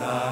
알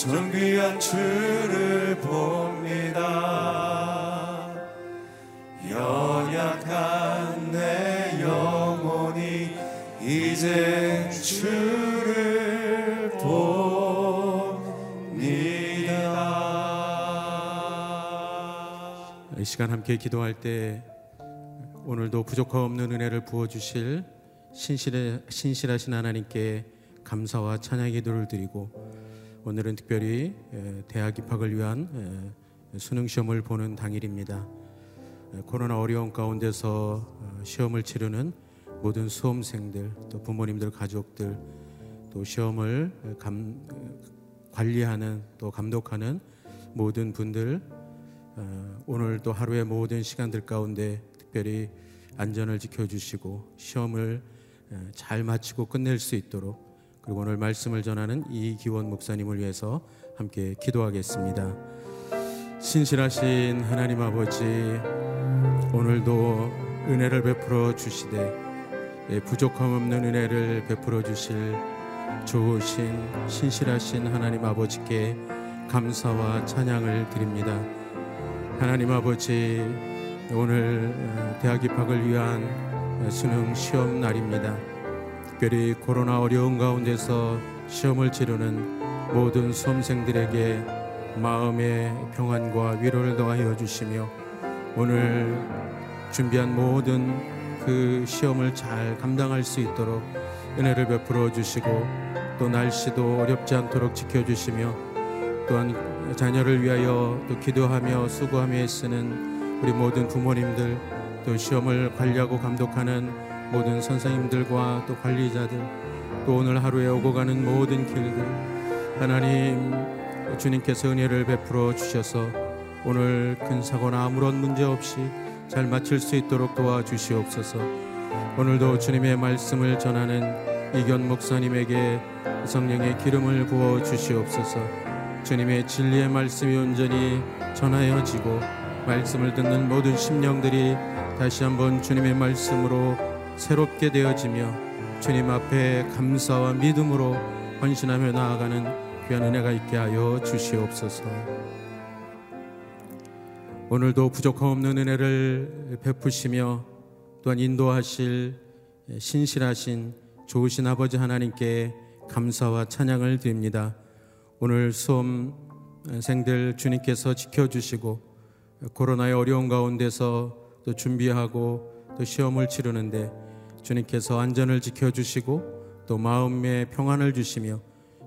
봅니다 존귀한 주를 봅니다. 연약한 내 영혼이 이제 주를 봅니다. 이 시간 함께 기도할 때 오늘도 부족함 없는 은혜를 부어 주실 신실해, 신실하신 하나님께 감사와 찬양 기도를 드리고 오늘은 특별히 에, 대학 입학을 위한 에, 수능 시험을 보는 당일입니다. 에, 코로나 어려운 가운데서 어, 시험을 치르는 모든 수험생들 또 부모님들 가족들 또 시험을 감, 관리하는 또 감독하는 모든 분들 어, 오늘 또 하루의 모든 시간들 가운데 특별히 안전을 지켜주시고 시험을 어, 잘 마치고 끝낼 수 있도록 그리고 오늘 말씀을 전하는 이기원 목사님을 위해서 함께 기도하겠습니다. 신실하신 하나님 아버지 오늘도 은혜를 베풀어 주시되 예, 부족함 없는 은혜를 베풀어 주실 좋으신 신실하신 하나님 아버지께 감사와 찬양을 드립니다. 하나님 아버지 오늘 어, 대학 입학을 위한 어, 수능 시험 날입니다. 특별히 코로나 어려운 가운데서 시험을 치르는 모든 수험생들에게 마음의 평안과 위로를 더하여 주시며 오늘 준비한 모든 그 시험을 잘 감당할 수 있도록 은혜를 베풀어 주시고 또 날씨도 어렵지 않도록 지켜주시며 또한 자녀를 위하여 또 기도하며 수고하며 애쓰는 우리 모든 부모님들 또 시험을 관리하고 감독하는 모든 선생님들과 또 관리자들 또 오늘 하루에 오고 가는 모든 길들 하나님 주님께서 은혜를 베풀어 주셔서 오늘 큰 사고나 아무런 문제 없이 잘 마칠 수 있도록 도와주시옵소서. 오늘도 주님의 말씀을 전하는 이견 목사님에게 성령의 기름을 부어 주시옵소서. 주님의 진리의 말씀이 온전히 전하여지고 말씀을 듣는 모든 심령들이 다시 한번 주님의 말씀으로 새롭게 되어지며 주님 앞에 감사와 믿음으로 헌신하며 나아가는 귀한 은혜가 있게 하여 주시옵소서. 오늘도 부족함 없는 은혜를 베푸시며 또한 인도하실 신실하신 좋으신 아버지 하나님께 감사와 찬양을 드립니다. 오늘 수험생들 주님께서 지켜주시고 코로나의 어려운 가운데서 또 준비하고 또 시험을 치르는데 주님께서 안전을 지켜주시고 또 마음의 평안을 주시며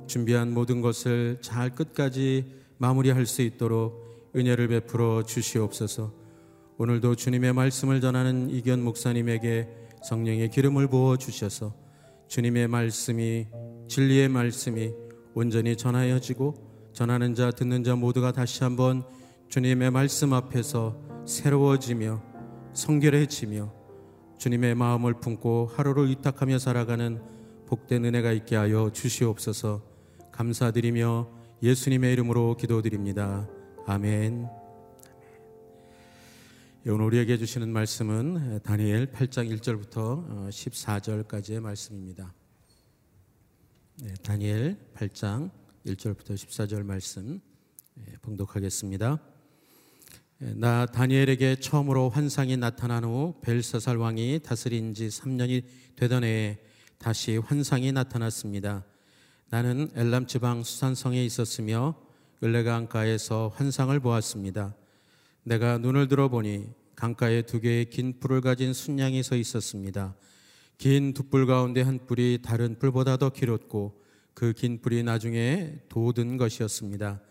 준비한 모든 것을 잘 끝까지 마무리할 수 있도록 은혜를 베풀어 주시옵소서. 오늘도 주님의 말씀을 전하는 이견 목사님에게 성령의 기름을 부어 주셔서 주님의 말씀이 진리의 말씀이 온전히 전하여지고 전하는 자 듣는 자 모두가 다시 한번 주님의 말씀 앞에서 새로워지며 성결해지며 주님의 마음을 품고 하루를 위탁하며 살아가는 복된 은혜가 있게 하여 주시옵소서 감사드리며 예수님의 이름으로 기도드립니다. 아멘. 예, 오늘 우리에게 주시는 말씀은 다니엘 8장 1절부터 14절까지의 말씀입니다. 네, 다니엘 8장 1절부터 14절 말씀 예, 봉독하겠습니다. 예, 나 다니엘에게 처음으로 환상이 나타난 후 벨사살 왕이 다스린 지 3년이 되던 해에 다시 환상이 나타났습니다. 나는 엘람 지방 수산성에 있었으며 을레가 강가에서 환상을 보았습니다. 내가 눈을 들어보니 강가에 두 개의 긴 뿔을 가진 순양이 서 있었습니다. 긴 두 뿔 가운데 한 뿔이 다른 뿔보다 더 길었고 그 긴 뿔이 나중에 돋은 것이었습니다.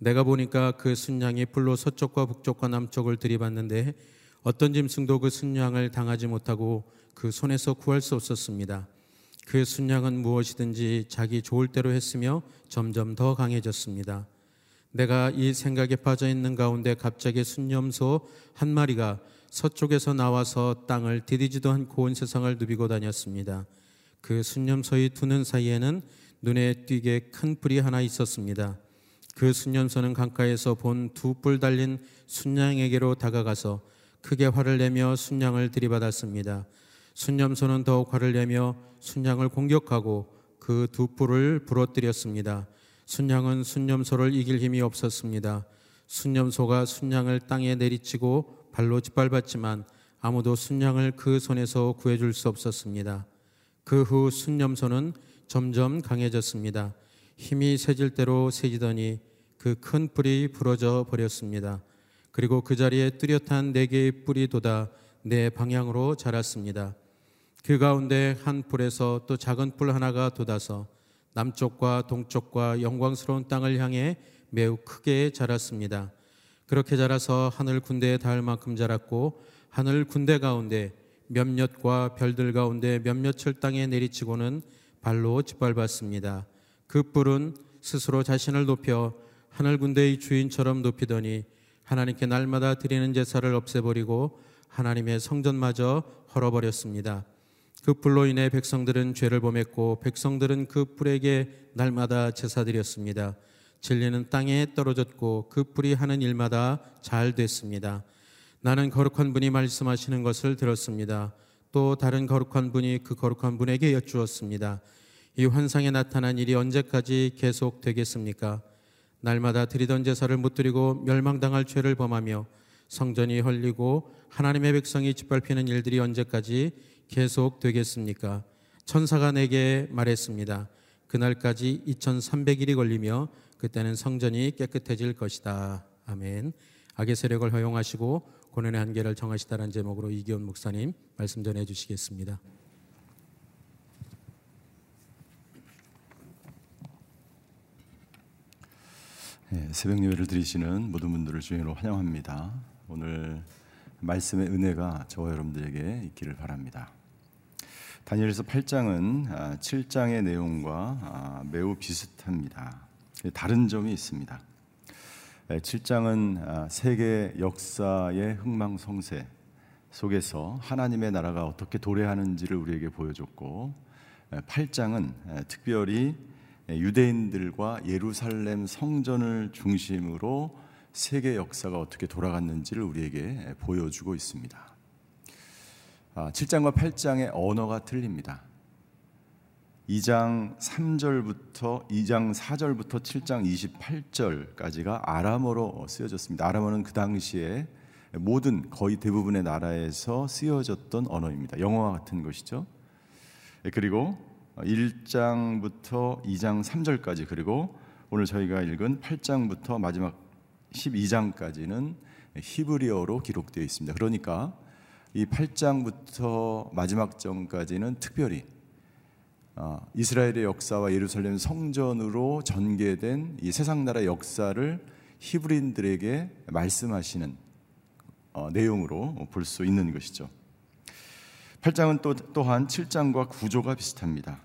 내가 보니까 그 순양이 뿔로 서쪽과 북쪽과 남쪽을 들이받는데 어떤 짐승도 그 순양을 당하지 못하고 그 손에서 구할 수 없었습니다. 그 순양은 무엇이든지 자기 좋을 대로 했으며 점점 더 강해졌습니다. 내가 이 생각에 빠져 있는 가운데 갑자기 순념소 한 마리가 서쪽에서 나와서 땅을 디디지도 않고 온 세상을 누비고 다녔습니다. 그 순념소의 두눈 사이에는 눈에 띄게 큰 뿔이 하나 있었습니다. 그 순념소는 강가에서 본 두 뿔 달린 순양에게로 다가가서 크게 화를 내며 순양을 들이받았습니다. 순념소는 더욱 화를 내며 순양을 공격하고 그 두 뿔을 부러뜨렸습니다. 순양은 순념소를 이길 힘이 없었습니다. 순념소가 순양을 땅에 내리치고 발로 짓밟았지만 아무도 순양을 그 손에서 구해줄 수 없었습니다. 그 후 순념소는 점점 강해졌습니다. 힘이 세질 대로 세지더니 그큰 뿔이 부러져 버렸습니다. 그리고 그 자리에 뚜렷한 네 개의 뿔이 돋아 네 방향으로 자랐습니다. 그 가운데 한 뿔에서 또 작은 뿔 하나가 돋아서 남쪽과 동쪽과 영광스러운 땅을 향해 매우 크게 자랐습니다. 그렇게 자라서 하늘 군대에 닿을 만큼 자랐고 하늘 군대 가운데 몇몇과 별들 가운데 몇몇을 땅에 내리치고는 발로 짓밟았습니다. 그 뿔은 스스로 자신을 높여 하늘 군대의 주인처럼 높이더니 하나님께 날마다 드리는 제사를 없애버리고 하나님의 성전마저 헐어버렸습니다. 그 뿔로 인해 백성들은 죄를 범했고 백성들은 그 뿔에게 날마다 제사드렸습니다. 진리는 땅에 떨어졌고 그 뿔이 하는 일마다 잘 됐습니다. 나는 거룩한 분이 말씀하시는 것을 들었습니다. 또 다른 거룩한 분이 그 거룩한 분에게 여쭈었습니다. 이 환상에 나타난 일이 언제까지 계속 되겠습니까? 날마다 드리던 제사를 못 드리고 멸망당할 죄를 범하며 성전이 헐리고 하나님의 백성이 짓밟히는 일들이 언제까지 계속 되겠습니까? 천사가 내게 말했습니다. 그날까지 2300일이 걸리며 그때는 성전이 깨끗해질 것이다. 아멘. 악의 세력을 허용하시고 고난의 한계를 정하시다는 제목으로 이기원 목사님 말씀 전해 주시겠습니다. 네, 새벽 예배를 드리시는 모든 분들을 주님으로 환영합니다. 오늘 말씀의 은혜가 저와 여러분들에게 있기를 바랍니다. 다니엘서 8장은 7장의 아, 내용과 아, 매우 비슷합니다. 다른 점이 있습니다. 7장은 아, 세계 역사의 흥망성쇠 속에서 하나님의 나라가 어떻게 도래하는지를 우리에게 보여줬고 8장은 특별히 유대인들과 예루살렘 성전을 중심으로 세계 역사가 어떻게 돌아갔는지를 우리에게 보여주고 있습니다. 7장과 아, 8장의 언어가 틀립니다. 2장 3절부터 2장 4절부터 7장 28절까지가 아람어로 쓰여졌습니다. 아람어는 그 당시에 모든 거의 대부분의 나라에서 쓰여졌던 언어입니다. 영어와 같은 것이죠. 그리고 1장부터 2장 3절까지 그리고 오늘 저희가 읽은 8장부터 마지막 12장까지는 히브리어로 기록되어 있습니다. 그러니까 이 8장부터 마지막 장까지는 특별히 어, 이스라엘의 역사와 예루살렘 성전으로 전개된 이 세상 나라 역사를 히브리인들에게 말씀하시는 어, 내용으로 볼 수 있는 것이죠. 8장은 또 또한 7장과 구조가 비슷합니다.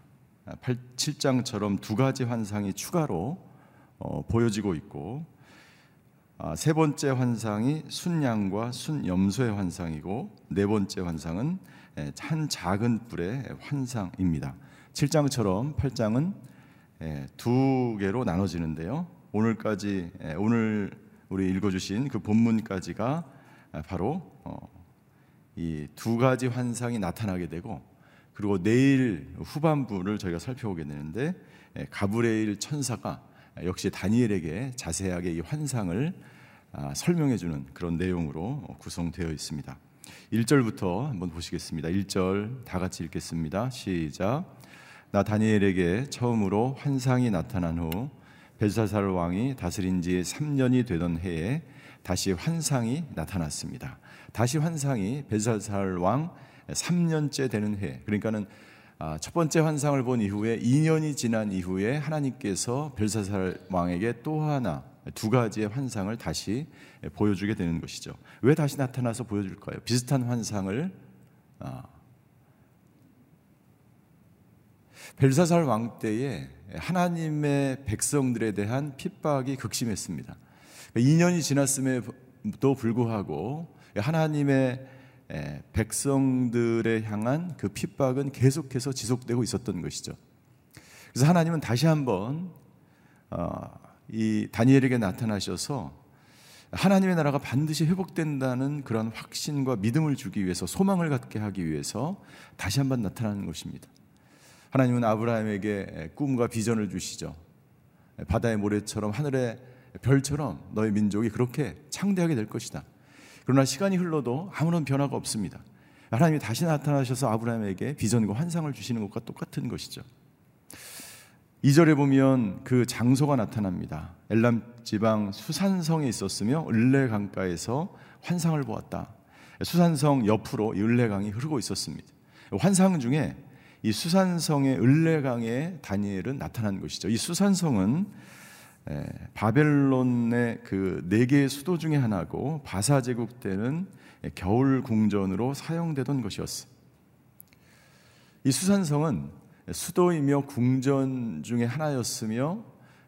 8, 7장처럼 두 가지 환상이 추가로 어, 보여지고 있고 아, 세 번째 환상이 순양과 순염소의 환상이고 네 번째 환상은 한 작은 뿔의 환상입니다. 7장처럼 8장은 두 개로 나눠지는데요. 오늘까지 오늘 우리 읽어주신 그 본문까지가 바로 어, 이두 가지 환상이 나타나게 되고 그리고 내일 후반부를 저희가 살펴보게 되는데 가브레일 천사가 역시 다니엘에게 자세하게 이 환상을 아, 설명해 주는 그런 내용으로 구성되어 있습니다. 1절부터 한번 보시겠습니다. 1절 다 같이 읽겠습니다. 시작. 나 다니엘에게 처음으로 환상이 나타난 후 벨사살 왕이 다스린 지 3년이 되던 해에 다시 환상이 나타났습니다. 다시 환상이 벨사살 왕 3년째 되는 해. 그러니까는 아, 첫 번째 환상을 본 이후에 2년이 지난 이후에 하나님께서 벨사살 왕에게 또 하나 두 가지의 환상을 다시 보여주게 되는 것이죠. 왜 다시 나타나서 보여줄까요? 비슷한 환상을 아, 벨사살 왕 때에 하나님의 백성들에 대한 핍박이 극심했습니다. 2년이 지났음에도 불구하고 하나님의 백성들에 향한 그 핍박은 계속해서 지속되고 있었던 것이죠. 그래서 하나님은 다시 한번 어, 이 다니엘에게 나타나셔서 하나님의 나라가 반드시 회복된다는 그런 확신과 믿음을 주기 위해서 소망을 갖게 하기 위해서 다시 한번 나타나는 것입니다. 하나님은 아브라함에게 꿈과 비전을 주시죠. 바다의 모래처럼 하늘의 별처럼 너의 민족이 그렇게 창대하게 될 것이다. 그러나 시간이 흘러도 아무런 변화가 없습니다. 하나님이 다시 나타나셔서 아브라함에게 비전과 환상을 주시는 것과 똑같은 것이죠. 2절에 보면 그 장소가 나타납니다. 엘람 지방 수산성에 있었으며 을레 강가에서 환상을 보았다. 수산성 옆으로 을레강이 흐르고 있었습니다. 환상 중에 이 수산성의 을레강에 다니엘은 나타난 것이죠. 이 수산성은 바벨론의 그 네 개의 수도 중의 하나고 바사 제국 때는 겨울 궁전으로 사용되던 것이었어. 이 수산성은 수도이며 궁전 중의 하나였으며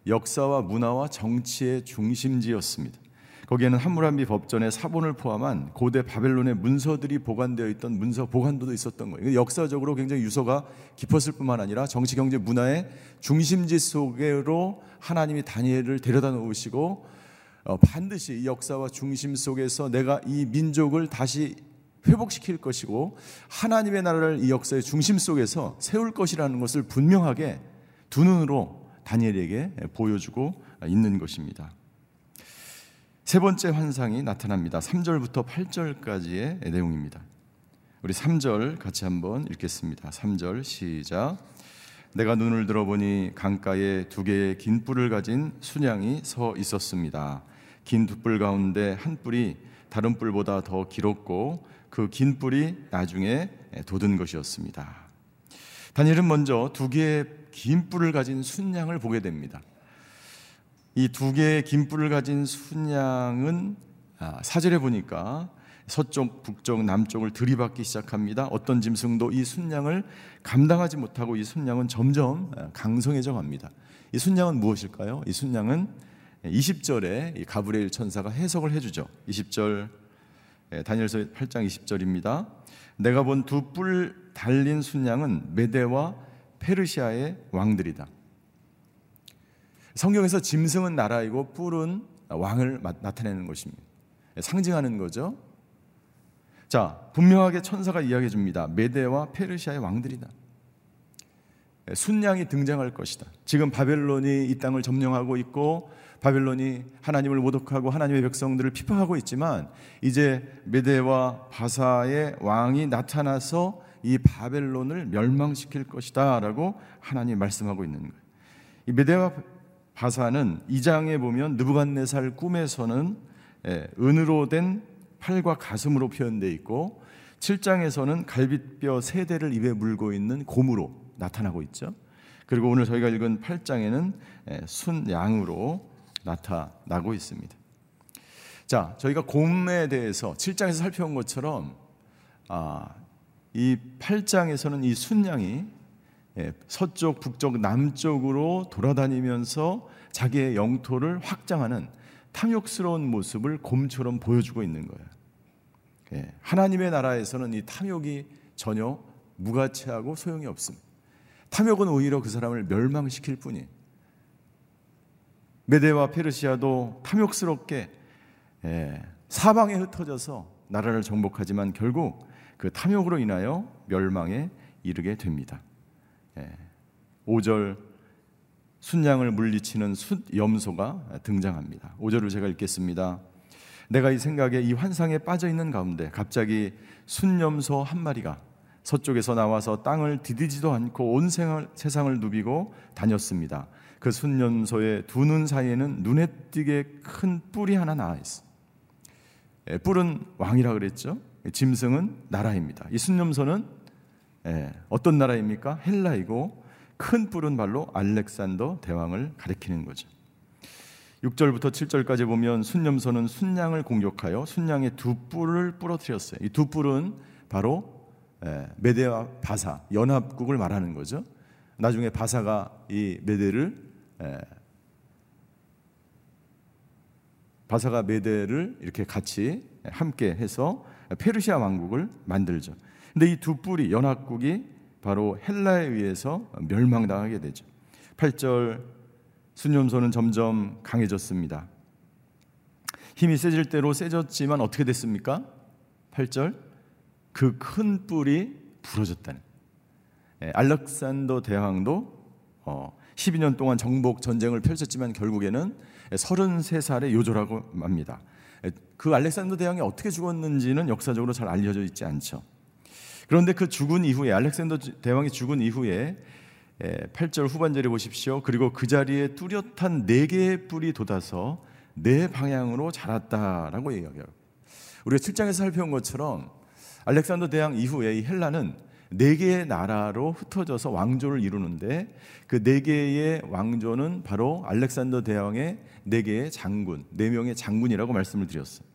역사와 문화와 정치의 중심지였습니다. 거기에는 함무라비 법전의 사본을 포함한 고대 바벨론의 문서들이 보관되어 있던 문서 보관도도 있었던 거예요. 역사적으로 굉장히 유서가 깊었을 뿐만 아니라 정치, 경제, 문화의 중심지 속으로 하나님이 다니엘을 데려다 놓으시고 어, 반드시 이 역사와 중심 속에서 내가 이 민족을 다시 회복시킬 것이고 하나님의 나라를 이 역사의 중심 속에서 세울 것이라는 것을 분명하게 두 눈으로 다니엘에게 보여주고 있는 것입니다. 세 번째 환상이 나타납니다. 3절부터 8절까지의 내용입니다. 우리 3절 같이 한번 읽겠습니다. 3절 시작. 내가 눈을 들어보니 강가에 두 개의 긴 뿔을 가진 순양이 서 있었습니다. 긴 두 뿔 가운데 한 뿔이 다른 뿔보다 더 길었고 그 긴 뿔이 나중에 돋은 것이었습니다. 다니엘은 먼저 두 개의 긴 뿔을 가진 순양을 보게 됩니다. 이 두 개의 긴 뿔을 가진 순양은 아, 사절에 보니까 서쪽, 북쪽, 남쪽을 들이받기 시작합니다. 어떤 짐승도 이 순양을 감당하지 못하고 이 순양은 점점 아, 강성해져 갑니다. 이 순양은 무엇일까요? 이 순양은 20절에 가브리엘 천사가 해석을 해주죠. 20절 예, 다니엘서 8장 20절입니다. 내가 본 두 뿔 달린 순양은 메대와 페르시아의 왕들이다. 성경에서 짐승은 나라이고 뿔은 왕을 나타내는 것입니다. 예, 상징하는 거죠. 자, 분명하게 천사가 이야기해 줍니다. 메대와 페르시아의 왕들이다. 예, 순양이 등장할 것이다. 지금 바벨론이 이 땅을 점령하고 있고 바벨론이 하나님을 모독하고 하나님의 백성들을 피파하고 있지만 이제 메대와 바사의 왕이 나타나서 이 바벨론을 멸망시킬 것이다라고 하나님 말씀하고 있는 거예요. 이 메대와 바사는 이 장에 보면 느부갓네살 꿈에서는 예, 은으로 된 팔과 가슴으로 표현되어 있고 7장에서는 갈빗뼈 세 대를 입에 물고 있는 곰으로 나타나고 있죠. 그리고 오늘 저희가 읽은 8장에는 예, 순양으로 나타나고 있습니다. 자, 저희가 곰에 대해서 7장에서 살펴본 것처럼 아, 이 8장에서는 이 순양이 예, 서쪽, 북쪽, 남쪽으로 돌아다니면서 자기의 영토를 확장하는 탐욕스러운 모습을 곰처럼 보여주고 있는 거예요. 예, 하나님의 나라에서는 이 탐욕이 전혀 무가치하고 소용이 없습니다. 탐욕은 오히려 그 사람을 멸망시킬 뿐이에요. 메대와 페르시아도 탐욕스럽게 예, 사방에 흩어져서 나라를 정복하지만 결국 그 탐욕으로 인하여 멸망에 이르게 됩니다. 5절 예, 순양을 물리치는 숫염소가 등장합니다. 5절을 제가 읽겠습니다. 내가 이 생각에 이 환상에 빠져 있는 가운데 갑자기 순염소 한 마리가 서쪽에서 나와서 땅을 디디지도 않고 온 세상을 누비고 다녔습니다. 그 순년소의 두 눈 사이에는 눈에 띄게 큰 뿔이 하나 나와 있어. 예, 뿔은 왕이라 그랬죠. 짐승은 나라입니다. 이 순념소는 예, 어떤 나라입니까? 헬라이고 큰 뿔은 발로 알렉산더 대왕을 가리키는 거죠. 6절부터 7절까지 보면 순념소는 순양을 공격하여 순양의 두 뿔을 부러뜨렸어요. 이 두 뿔은 바로 예, 메데와 바사 연합국을 말하는 거죠. 나중에 바사가 이 메대를 에, 바사가 메대를 이렇게 같이 함께 해서 페르시아 왕국을 만들죠. 근데 이두 뿔이 연합국이 바로 헬라에 의해서 멸망당하게 되죠. 8절 순념소는 점점 강해졌습니다. 힘이 세질 대로 세졌지만 어떻게 됐습니까? 8절 그 큰 뿔이 부러졌다는. 예, 알렉산더 대왕도 12년 어, 동안 정복 전쟁을 펼쳤지만 결국에는 33살에 요절하고 맙니다. 예, 그 알렉산더 대왕이 어떻게 죽었는지는 역사적으로 잘 알려져 있지 않죠. 그런데 그 죽은 이후에 알렉산더 대왕이 죽은 이후에 8절 예, 후반절에 보십시오. 그리고 그 자리에 뚜렷한 네 개의 뿔이 돋아서 네 방향으로 자랐다라고 얘기해요. 우리가 7장에서 살펴본 것처럼 알렉산더 대왕 이후에 이 헬라는 네 개의 나라로 흩어져서 왕조를 이루는데 그 네 개의 왕조는 바로 알렉산더 대왕의 네 개의 장군, 네 명의 장군이라고 말씀을 드렸어요.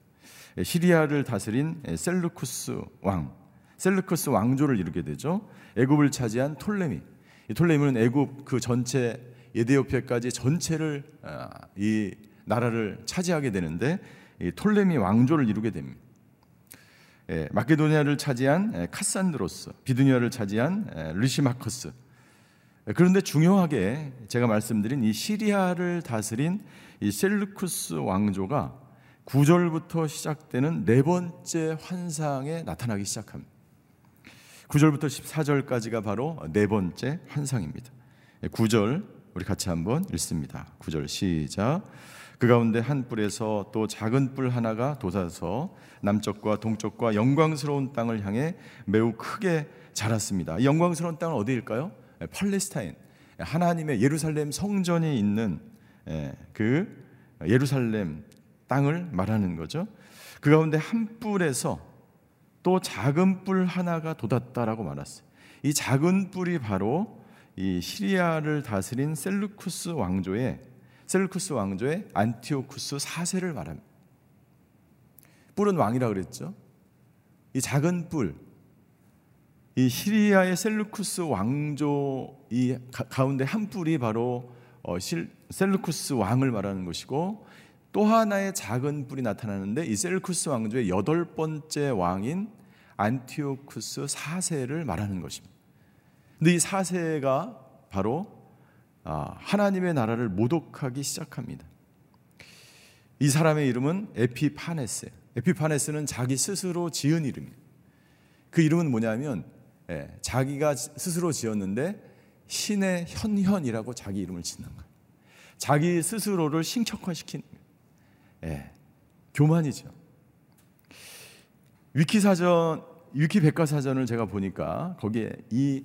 예, 시리아를 다스린 셀루쿠스 왕, 셀루쿠스 왕조를 이루게 되죠. 애굽을 차지한 톨레미. 이 톨레미는 애굽 그 전체 에디오피아까지 전체를 아, 이 나라를 차지하게 되는데 이 톨레미 왕조를 이루게 됩니다. 예, 마케도니아를 차지한 예, 카산드로스, 비두니아를 차지한 예, 리시마커스. 그런데 중요하게 제가 말씀드린 이 시리아를 다스린 이 셀루쿠스 왕조가 9절부터 시작되는 네 번째 환상에 나타나기 시작합니다. 9절부터 14절까지가 바로 네 번째 환상입니다. 9절 우리 같이 한번 읽습니다. 9절 시작. 그 가운데 한 뿔에서 또 작은 뿔 하나가 돋아서 남쪽과 동쪽과 영광스러운 땅을 향해 매우 크게 자랐습니다. 영광스러운 땅은 어디일까요? 예, 팔레스타인. 하나님의 예루살렘 성전이 있는 예, 그 예루살렘 땅을 말하는 거죠. 그 가운데 한 뿔에서 또 작은 뿔 하나가 돋았다라고 말했어요. 이 작은 뿔이 바로 이 시리아를 다스린 셀루쿠스 왕조의 셀루쿠스 왕조의 안티오쿠스 4세를 말합니다. 뿔은 왕이라 그랬죠. 이 작은 뿔, 이 시리아의 셀루쿠스 왕조 이 가운데 한 뿔이 바로 어, 셀루쿠스 왕을 말하는 것이고 또 하나의 작은 뿔이 나타나는데 이 셀루쿠스 왕조의 여덟 번째 왕인 안티오쿠스 4세를 말하는 것입니다. 근데 이 4세가 바로 아, 하나님의 나라를 모독하기 시작합니다. 이 사람의 이름은 에피파네스. 에피파네스는 자기 스스로 지은 이름이에요. 그 이름은 뭐냐면 예, 자기가 스스로 지었는데 신의 현현이라고 자기 이름을 짓는 거예요. 자기 스스로를 신격화시키는 예, 교만이죠. 위키 사전, 위키 백과 사전을 제가 보니까 거기에 이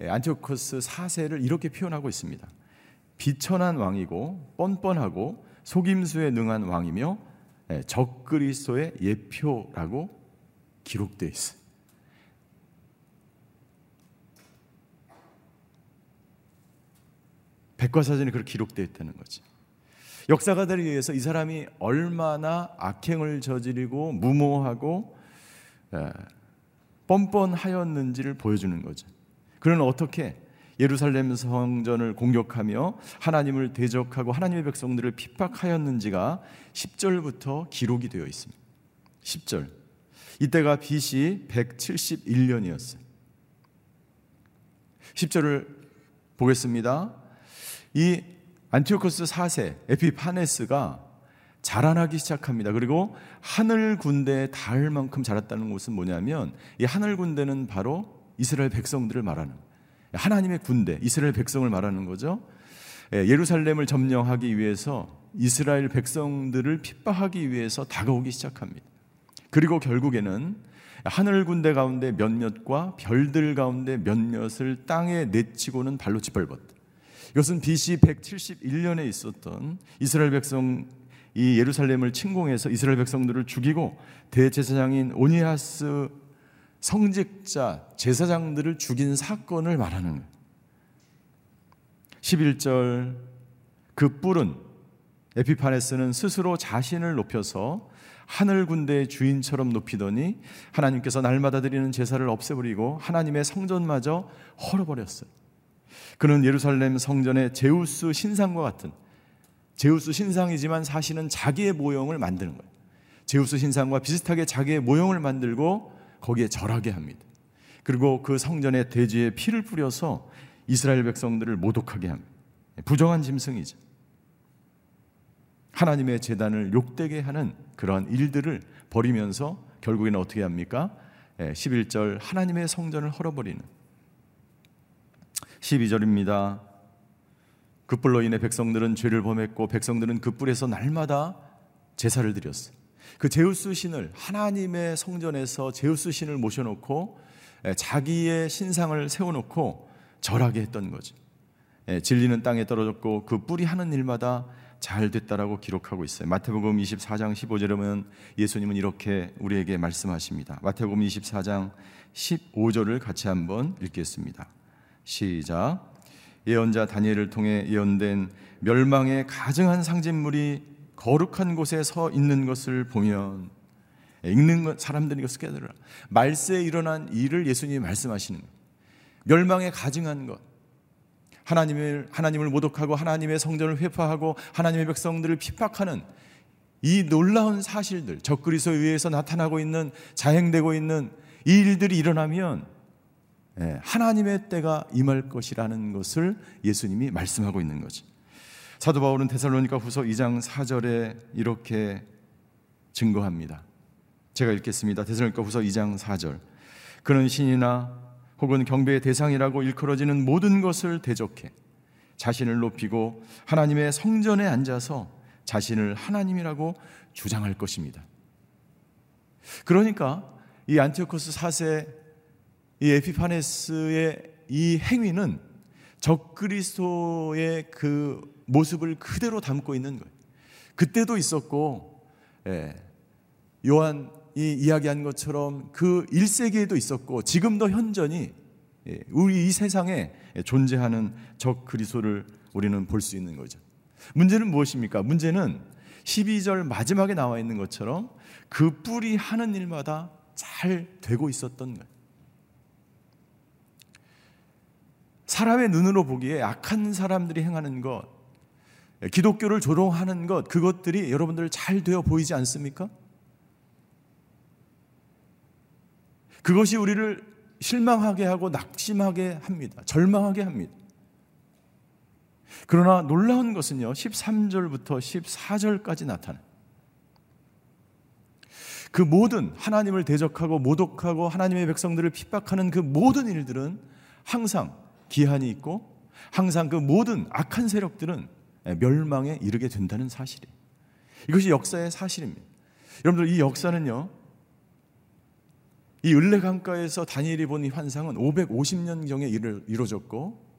예, 안티오코스 4세를 이렇게 표현하고 있습니다. 비천한 왕이고 뻔뻔하고 속임수에 능한 왕이며 예, 적그리스도의 예표라고 기록되어 있어요. 백과사전에 그렇게 기록되어 있다는 거지. 역사가들에 의해서 이 사람이 얼마나 악행을 저지르고 무모하고 예, 뻔뻔하였는지를 보여주는 거죠. 그는 어떻게 예루살렘 성전을 공격하며 하나님을 대적하고 하나님의 백성들을 핍박하였는지가 10절부터 기록이 되어 있습니다. 10절. 이때가 BC 171년이었어요. 10절을 보겠습니다. 이 안티오코스 4세 에피파네스가 자라나기 시작합니다. 그리고 하늘 군대에 닿을 만큼 자랐다는 것은 뭐냐면 이 하늘 군대는 바로 이스라엘 백성들을 말하는 하나님의 군대, 이스라엘 백성을 말하는 거죠. 예, 예루살렘을 점령하기 위해서 이스라엘 백성들을 핍박하기 위해서 다가오기 시작합니다. 그리고 결국에는 하늘 군대 가운데 몇몇과 별들 가운데 몇몇을 땅에 내치고는 발로 짓밟았다. 이것은 BC 171년에 있었던 이스라엘 백성 이 예루살렘을 침공해서 이스라엘 백성들을 죽이고 대제사장인 오니하스 성직자, 제사장들을 죽인 사건을 말하는 거예요. 11절 그 뿔은 에피파네스는 스스로 자신을 높여서 하늘 군대의 주인처럼 높이더니 하나님께서 날마다 드리는 제사를 없애버리고 하나님의 성전마저 헐어버렸어요. 그는 예루살렘 성전의 제우스 신상과 같은 제우스 신상이지만 사실은 자기의 모형을 만드는 거예요. 제우스 신상과 비슷하게 자기의 모형을 만들고 거기에 절하게 합니다. 그리고 그 성전의 대지에 피를 뿌려서 이스라엘 백성들을 모독하게 합니다. 부정한 짐승이죠. 하나님의 재단을 욕되게 하는 그러한 일들을 벌이면서 결국에는 어떻게 합니까? 11절 예, 하나님의 성전을 헐어버리는 12절입니다. 그 뿔로 인해 백성들은 죄를 범했고 백성들은 그 뿔에서 날마다 제사를 드렸어요. 그 제우스 신을 하나님의 성전에서 제우스 신을 모셔놓고 예, 자기의 신상을 세워놓고 절하게 했던 거죠. 예, 진리는 땅에 떨어졌고 그 뿔이 하는 일마다 잘 됐다라고 기록하고 있어요. 마태복음 24장 15절에 보면 예수님은 이렇게 우리에게 말씀하십니다. 마태복음 24장 15절을 같이 한번 읽겠습니다. 시작. 예언자 다니엘을 통해 예언된 멸망의 가증한 상징물이 거룩한 곳에 서 있는 것을 보면 읽는 사람들이 이것을 깨달으라. 말세에 일어난 일을 예수님이 말씀하시는 멸망에 가증한 것. 하나님을 하나님을 모독하고 하나님의 성전을 회파하고 하나님의 백성들을 핍박하는 이 놀라운 사실들, 적그리스도에 의해서 나타나고 있는 자행되고 있는 이 일들이 일어나면 예, 하나님의 때가 임할 것이라는 것을 예수님이 말씀하고 있는 거죠. 사도 바울은 데살로니가 후서 2장 4절에 이렇게 증거합니다. 제가 읽겠습니다. 데살로니가 후서 2장 4절. 그는 신이나 혹은 경배의 대상이라고 일컬어지는 모든 것을 대적해 자신을 높이고 하나님의 성전에 앉아서 자신을 하나님이라고 주장할 것입니다. 그러니까 이 안티오코스 4세 이 에피파네스의 이 행위는 적그리스도의 그 모습을 그대로 담고 있는 거예요. 그때도 있었고 예, 요한 이 이야기한 것처럼 그 1세기에도 있었고 지금도 현전히 예, 우리 이 세상에 존재하는 적 그리스도를 우리는 볼 수 있는 거죠. 문제는 무엇입니까? 문제는 12절 마지막에 나와 있는 것처럼 그 뿔이 하는 일마다 잘 되고 있었던 거예요. 사람의 눈으로 보기에 악한 사람들이 행하는 것, 기독교를 조롱하는 것, 그것들이 여러분들 잘 되어 보이지 않습니까? 그것이 우리를 실망하게 하고 낙심하게 합니다. 절망하게 합니다. 그러나 놀라운 것은요, 13절부터 14절까지 나타나. 그 모든 하나님을 대적하고 모독하고 하나님의 백성들을 핍박하는 그 모든 일들은 항상 기한이 있고 항상 그 모든 악한 세력들은 멸망에 이르게 된다는 사실이에요. 이것이 역사의 사실입니다. 여러분들 이 역사는요, 이 을레 강가에서 다니엘이 본 이 환상은 550년 경에 이루어졌고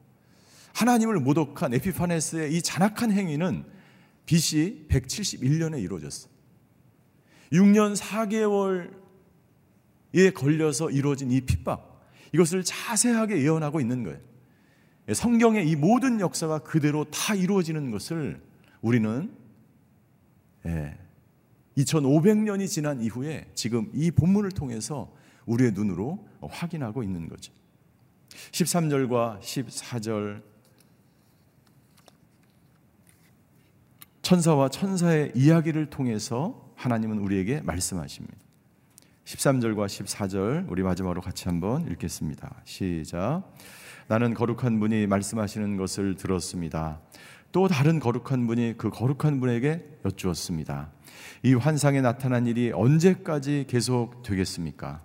하나님을 모독한 에피파네스의 이 잔악한 행위는 BC 171년에 이루어졌어. 6년 4개월에 걸려서 이루어진 이 핍박 이것을 자세하게 예언하고 있는 거예요. 성경의 이 모든 역사가 그대로 다 이루어지는 것을 우리는 2500년이 예, 지난 이후에 지금 이 본문을 통해서 우리의 눈으로 확인하고 있는 거죠. 13절과 14절 천사와 천사의 이야기를 통해서 하나님은 우리에게 말씀하십니다. 13절과 14절 우리 마지막으로 같이 한번 읽겠습니다. 시작. 나는 거룩한 분이 말씀하시는 것을 들었습니다. 또 다른 거룩한 분이 그 거룩한 분에게 여쭈었습니다. 이 환상에 나타난 일이 언제까지 계속 되겠습니까?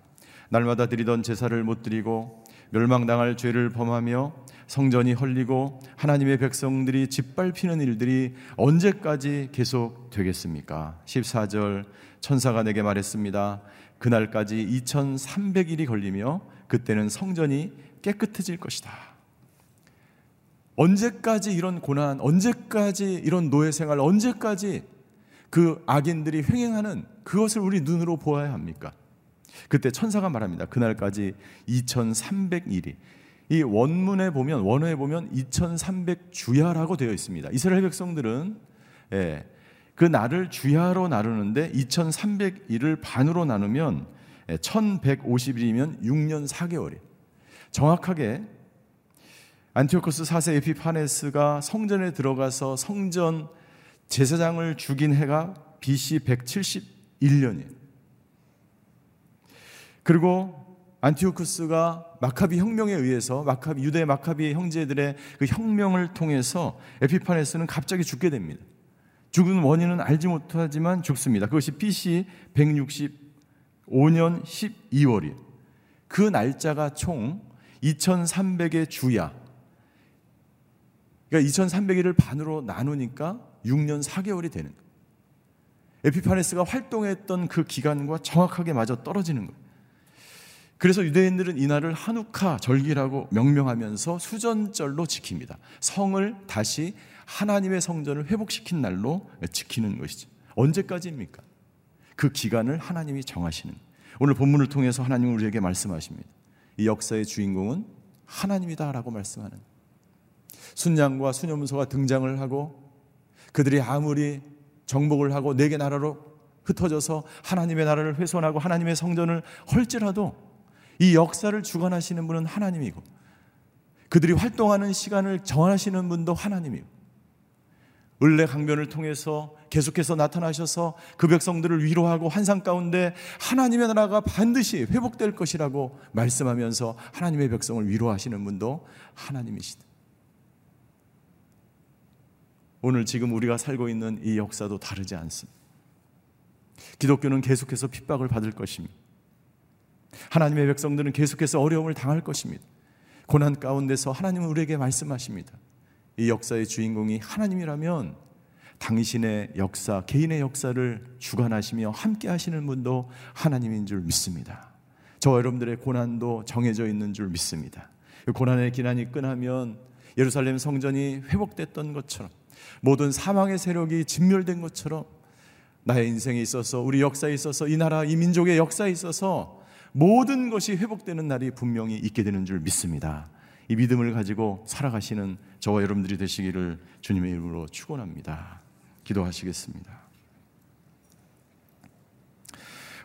날마다 드리던 제사를 못 드리고 멸망당할 죄를 범하며 성전이 헐리고 하나님의 백성들이 짓밟히는 일들이 언제까지 계속 되겠습니까? 14절 천사가 내게 말했습니다. 그날까지 2300일이 걸리며 그때는 성전이 깨끗해질 것이다. 언제까지 이런 고난, 언제까지 이런 노예 생활, 언제까지 그 악인들이 횡행하는 그것을 우리 눈으로 보아야 합니까? 그때 천사가 말합니다. 그날까지 2300일이 이 원문에 보면 원어에 보면 2300 주야라고 되어 있습니다. 이스라엘 백성들은 예, 그 날을 주야로 나누는데 2300일을 반으로 나누면 1150일이면 6년 4개월이 정확하게 안티오코스 4세 에피파네스가 성전에 들어가서 성전 제사장을 죽인 해가 BC 171년이에요. 그리고 안티오쿠스가 마카비 혁명에 의해서 마카비 유대 마카비 형제들의 그 혁명을 통해서 에피파네스는 갑자기 죽게 됩니다. 죽은 원인은 알지 못하지만 죽습니다. 그것이 BC 165년 12월이에요. 그 날짜가 총 2300의 주야. 그러니까 2300일을 반으로 나누니까 6년 4개월이 되는 거예요. 에피파네스가 활동했던 그 기간과 정확하게 맞아 떨어지는 거예요. 그래서 유대인들은 이날을 한우카 절기라고 명명하면서 수전절로 지킵니다. 성을 다시 하나님의 성전을 회복시킨 날로 지키는 것이죠. 언제까지입니까? 그 기간을 하나님이 정하시는. 오늘 본문을 통해서 하나님은 우리에게 말씀하십니다. 이 역사의 주인공은 하나님이다라고 말씀하는. 순양과 수녀문서가 등장을 하고 그들이 아무리 정복을 하고 네 개 나라로 흩어져서 하나님의 나라를 훼손하고 하나님의 성전을 헐지라도 이 역사를 주관하시는 분은 하나님이고 그들이 활동하는 시간을 정하시는 분도 하나님이고 을레 강변을 통해서 계속해서 나타나셔서 그 백성들을 위로하고 환상 가운데 하나님의 나라가 반드시 회복될 것이라고 말씀하면서 하나님의 백성을 위로하시는 분도 하나님이시다. 오늘 지금 우리가 살고 있는 이 역사도 다르지 않습니다. 기독교는 계속해서 핍박을 받을 것입니다. 하나님의 백성들은 계속해서 어려움을 당할 것입니다. 고난 가운데서 하나님은 우리에게 말씀하십니다. 이 역사의 주인공이 하나님이라면 당신의 역사, 개인의 역사를 주관하시며 함께 하시는 분도 하나님인 줄 믿습니다. 저 여러분들의 고난도 정해져 있는 줄 믿습니다. 그 고난의 기난이 끝나면 예루살렘 성전이 회복됐던 것처럼 모든 사망의 세력이 진멸된 것처럼 나의 인생에 있어서 우리 역사에 있어서 이 나라 이 민족의 역사에 있어서 모든 것이 회복되는 날이 분명히 있게 되는 줄 믿습니다. 이 믿음을 가지고 살아가시는 저와 여러분들이 되시기를 주님의 이름으로 축원합니다. 기도하시겠습니다.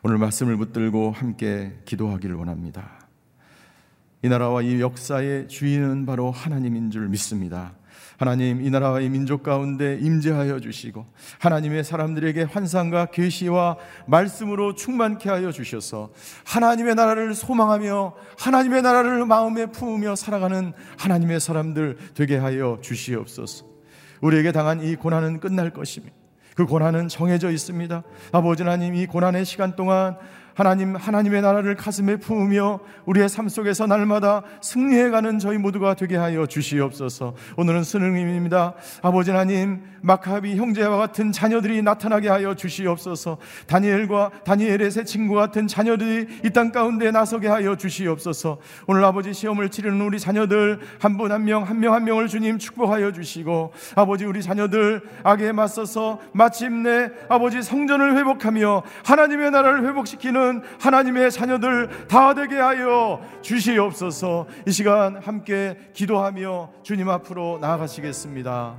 오늘 말씀을 붙들고 함께 기도하기를 원합니다. 이 나라와 이 역사의 주인은 바로 하나님인 줄 믿습니다. 하나님 이 나라와 이 민족 가운데 임재하여 주시고 하나님의 사람들에게 환상과 계시와 말씀으로 충만케 하여 주셔서 하나님의 나라를 소망하며 하나님의 나라를 마음에 품으며 살아가는 하나님의 사람들 되게 하여 주시옵소서. 우리에게 당한 이 고난은 끝날 것입니다. 그 고난은 정해져 있습니다. 아버지 하나님 이 고난의 시간 동안 하나님 하나님의 나라를 가슴에 품으며 우리의 삶 속에서 날마다 승리해가는 저희 모두가 되게 하여 주시옵소서. 오늘은 수능입니다. 아버지 하나님 마카비 형제와 같은 자녀들이 나타나게 하여 주시옵소서. 다니엘과 다니엘의 새 친구 같은 자녀들이 이 땅 가운데 나서게 하여 주시옵소서. 오늘 아버지 시험을 치르는 우리 자녀들 한 분 한 명 한 명한 명을 주님 축복하여 주시고 아버지 우리 자녀들 악에 맞서서 마침내 아버지 성전을 회복하며 하나님의 나라를 회복시키는 있는 하나님의 자녀들 다 되게 하여 주시옵소서. 이 시간 함께 기도하며 주님 앞으로 나아가시겠습니다.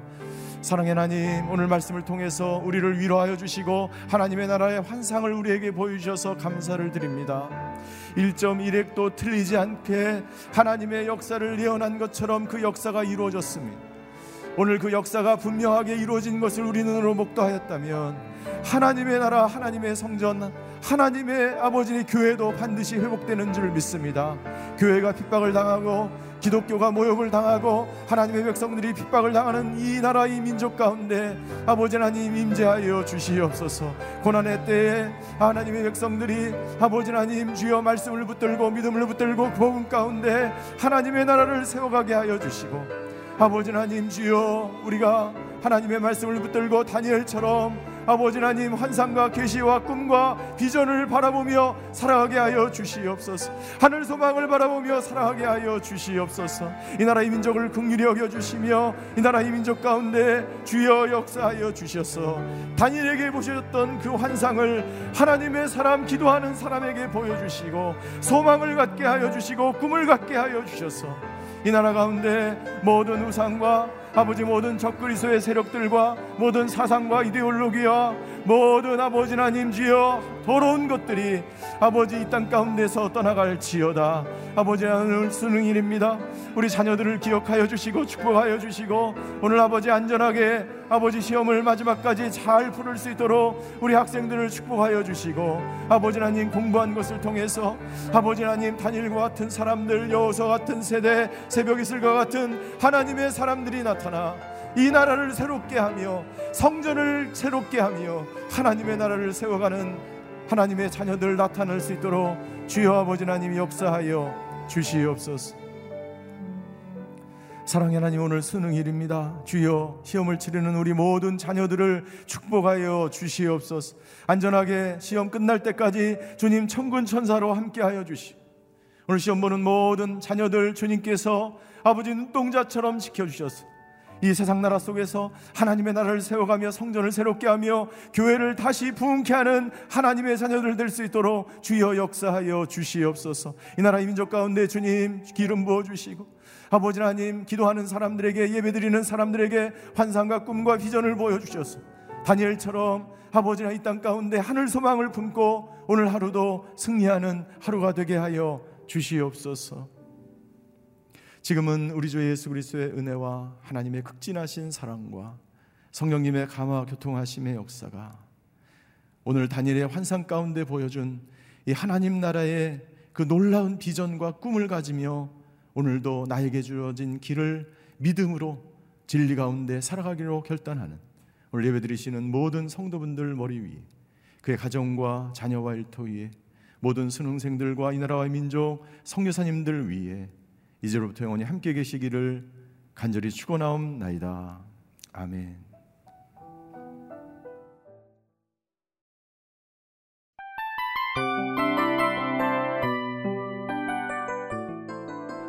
사랑의 하나님, 오늘 말씀을 통해서 우리를 위로하여 주시고 하나님의 나라의 환상을 우리에게 보여주셔서 감사를 드립니다. 1.1핵도 틀리지 않게 하나님의 역사를 예언한 것처럼 그 역사가 이루어졌습니다. 오늘 그 역사가 분명하게 이루어진 것을 우리 눈으로 목도하였다면 하나님의 나라, 하나님의 성전, 하나님의 아버지의 교회도 반드시 회복되는 줄 믿습니다. 교회가 핍박을 당하고 기독교가 모욕을 당하고 하나님의 백성들이 핍박을 당하는 이 나라 이 민족 가운데 아버지 하나님 임재하여 주시옵소서 고난의 때에 하나님의 백성들이 아버지 하나님 주여 말씀을 붙들고 믿음을 붙들고 복음 가운데 하나님의 나라를 세워가게 하여 주시고 아버지 하나님 주여 우리가 하나님의 말씀을 붙들고 다니엘처럼 아버지 하나님 환상과 계시와 꿈과 비전을 바라보며 살아가게 하여 주시옵소서. 하늘 소망을 바라보며 살아가게 하여 주시옵소서. 이 나라의 민족을 긍휼히 여겨 주시며 이 나라의 민족 가운데 주여 역사하여 주셔서 단일에게 보셨던 그 환상을 하나님의 사람 기도하는 사람에게 보여 주시고 소망을 갖게 하여 주시고 꿈을 갖게 하여 주셔서 이 나라 가운데 모든 우상과 아버지 모든 적그리스의 세력들과 모든 사상과 이데올로기와 모든 아버지 하나님 주여 더러운 것들이 아버지 이 땅 가운데서 떠나갈 지어다. 아버지 오늘 수능일입니다. 우리 자녀들을 기억하여 주시고 축복하여 주시고 오늘 아버지 안전하게 아버지 시험을 마지막까지 잘 풀을 수 있도록 우리 학생들을 축복하여 주시고 아버지 하나님 공부한 것을 통해서 아버지 하나님 단일과 같은 사람들 여호서 같은 세대 새벽 이슬과 같은 하나님의 사람들이 나타나 이 나라를 새롭게 하며 성전을 새롭게 하며 하나님의 나라를 세워가는 하나님의 자녀들 나타날 수 있도록 주여 아버지 하나님 역사하여 주시옵소서. 사랑의 하나님 오늘 수능일입니다. 주여 시험을 치르는 우리 모든 자녀들을 축복하여 주시옵소서. 안전하게 시험 끝날 때까지 주님 천군 천사로 함께하여 주시. 오늘 시험 보는 모든 자녀들 주님께서 아버지 눈동자처럼 지켜주셔서 이 세상 나라 속에서 하나님의 나라를 세워가며 성전을 새롭게 하며 교회를 다시 부흥케 하는 하나님의 자녀들 될 수 있도록 주여 역사하여 주시옵소서. 이 나라 이 민족 가운데 주님 기름 부어 주시고 아버지 하나님 기도하는 사람들에게 예배드리는 사람들에게 환상과 꿈과 비전을 보여 주셔서 다니엘처럼 아버지나 이 땅 가운데 하늘 소망을 품고 오늘 하루도 승리하는 하루가 되게 하여 주시옵소서. 지금은 우리 주 예수 그리스도의 은혜와 하나님의 극진하신 사랑과 성령님의 감화 교통하심의 역사가 오늘 다니엘의 환상 가운데 보여준 이 하나님 나라의 그 놀라운 비전과 꿈을 가지며 오늘도 나에게 주어진 길을 믿음으로 진리 가운데 살아가기로 결단하는 오늘 예배드리시는 모든 성도분들 머리 위에 그의 가정과 자녀와 일터 위에 모든 수능생들과 이 나라와 민족 성교사님들 위에 이제로부터 영원히 함께 계시기를 간절히 축원하옵나이다. 아멘.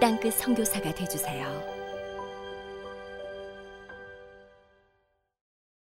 땅끝 성교사가 되주세요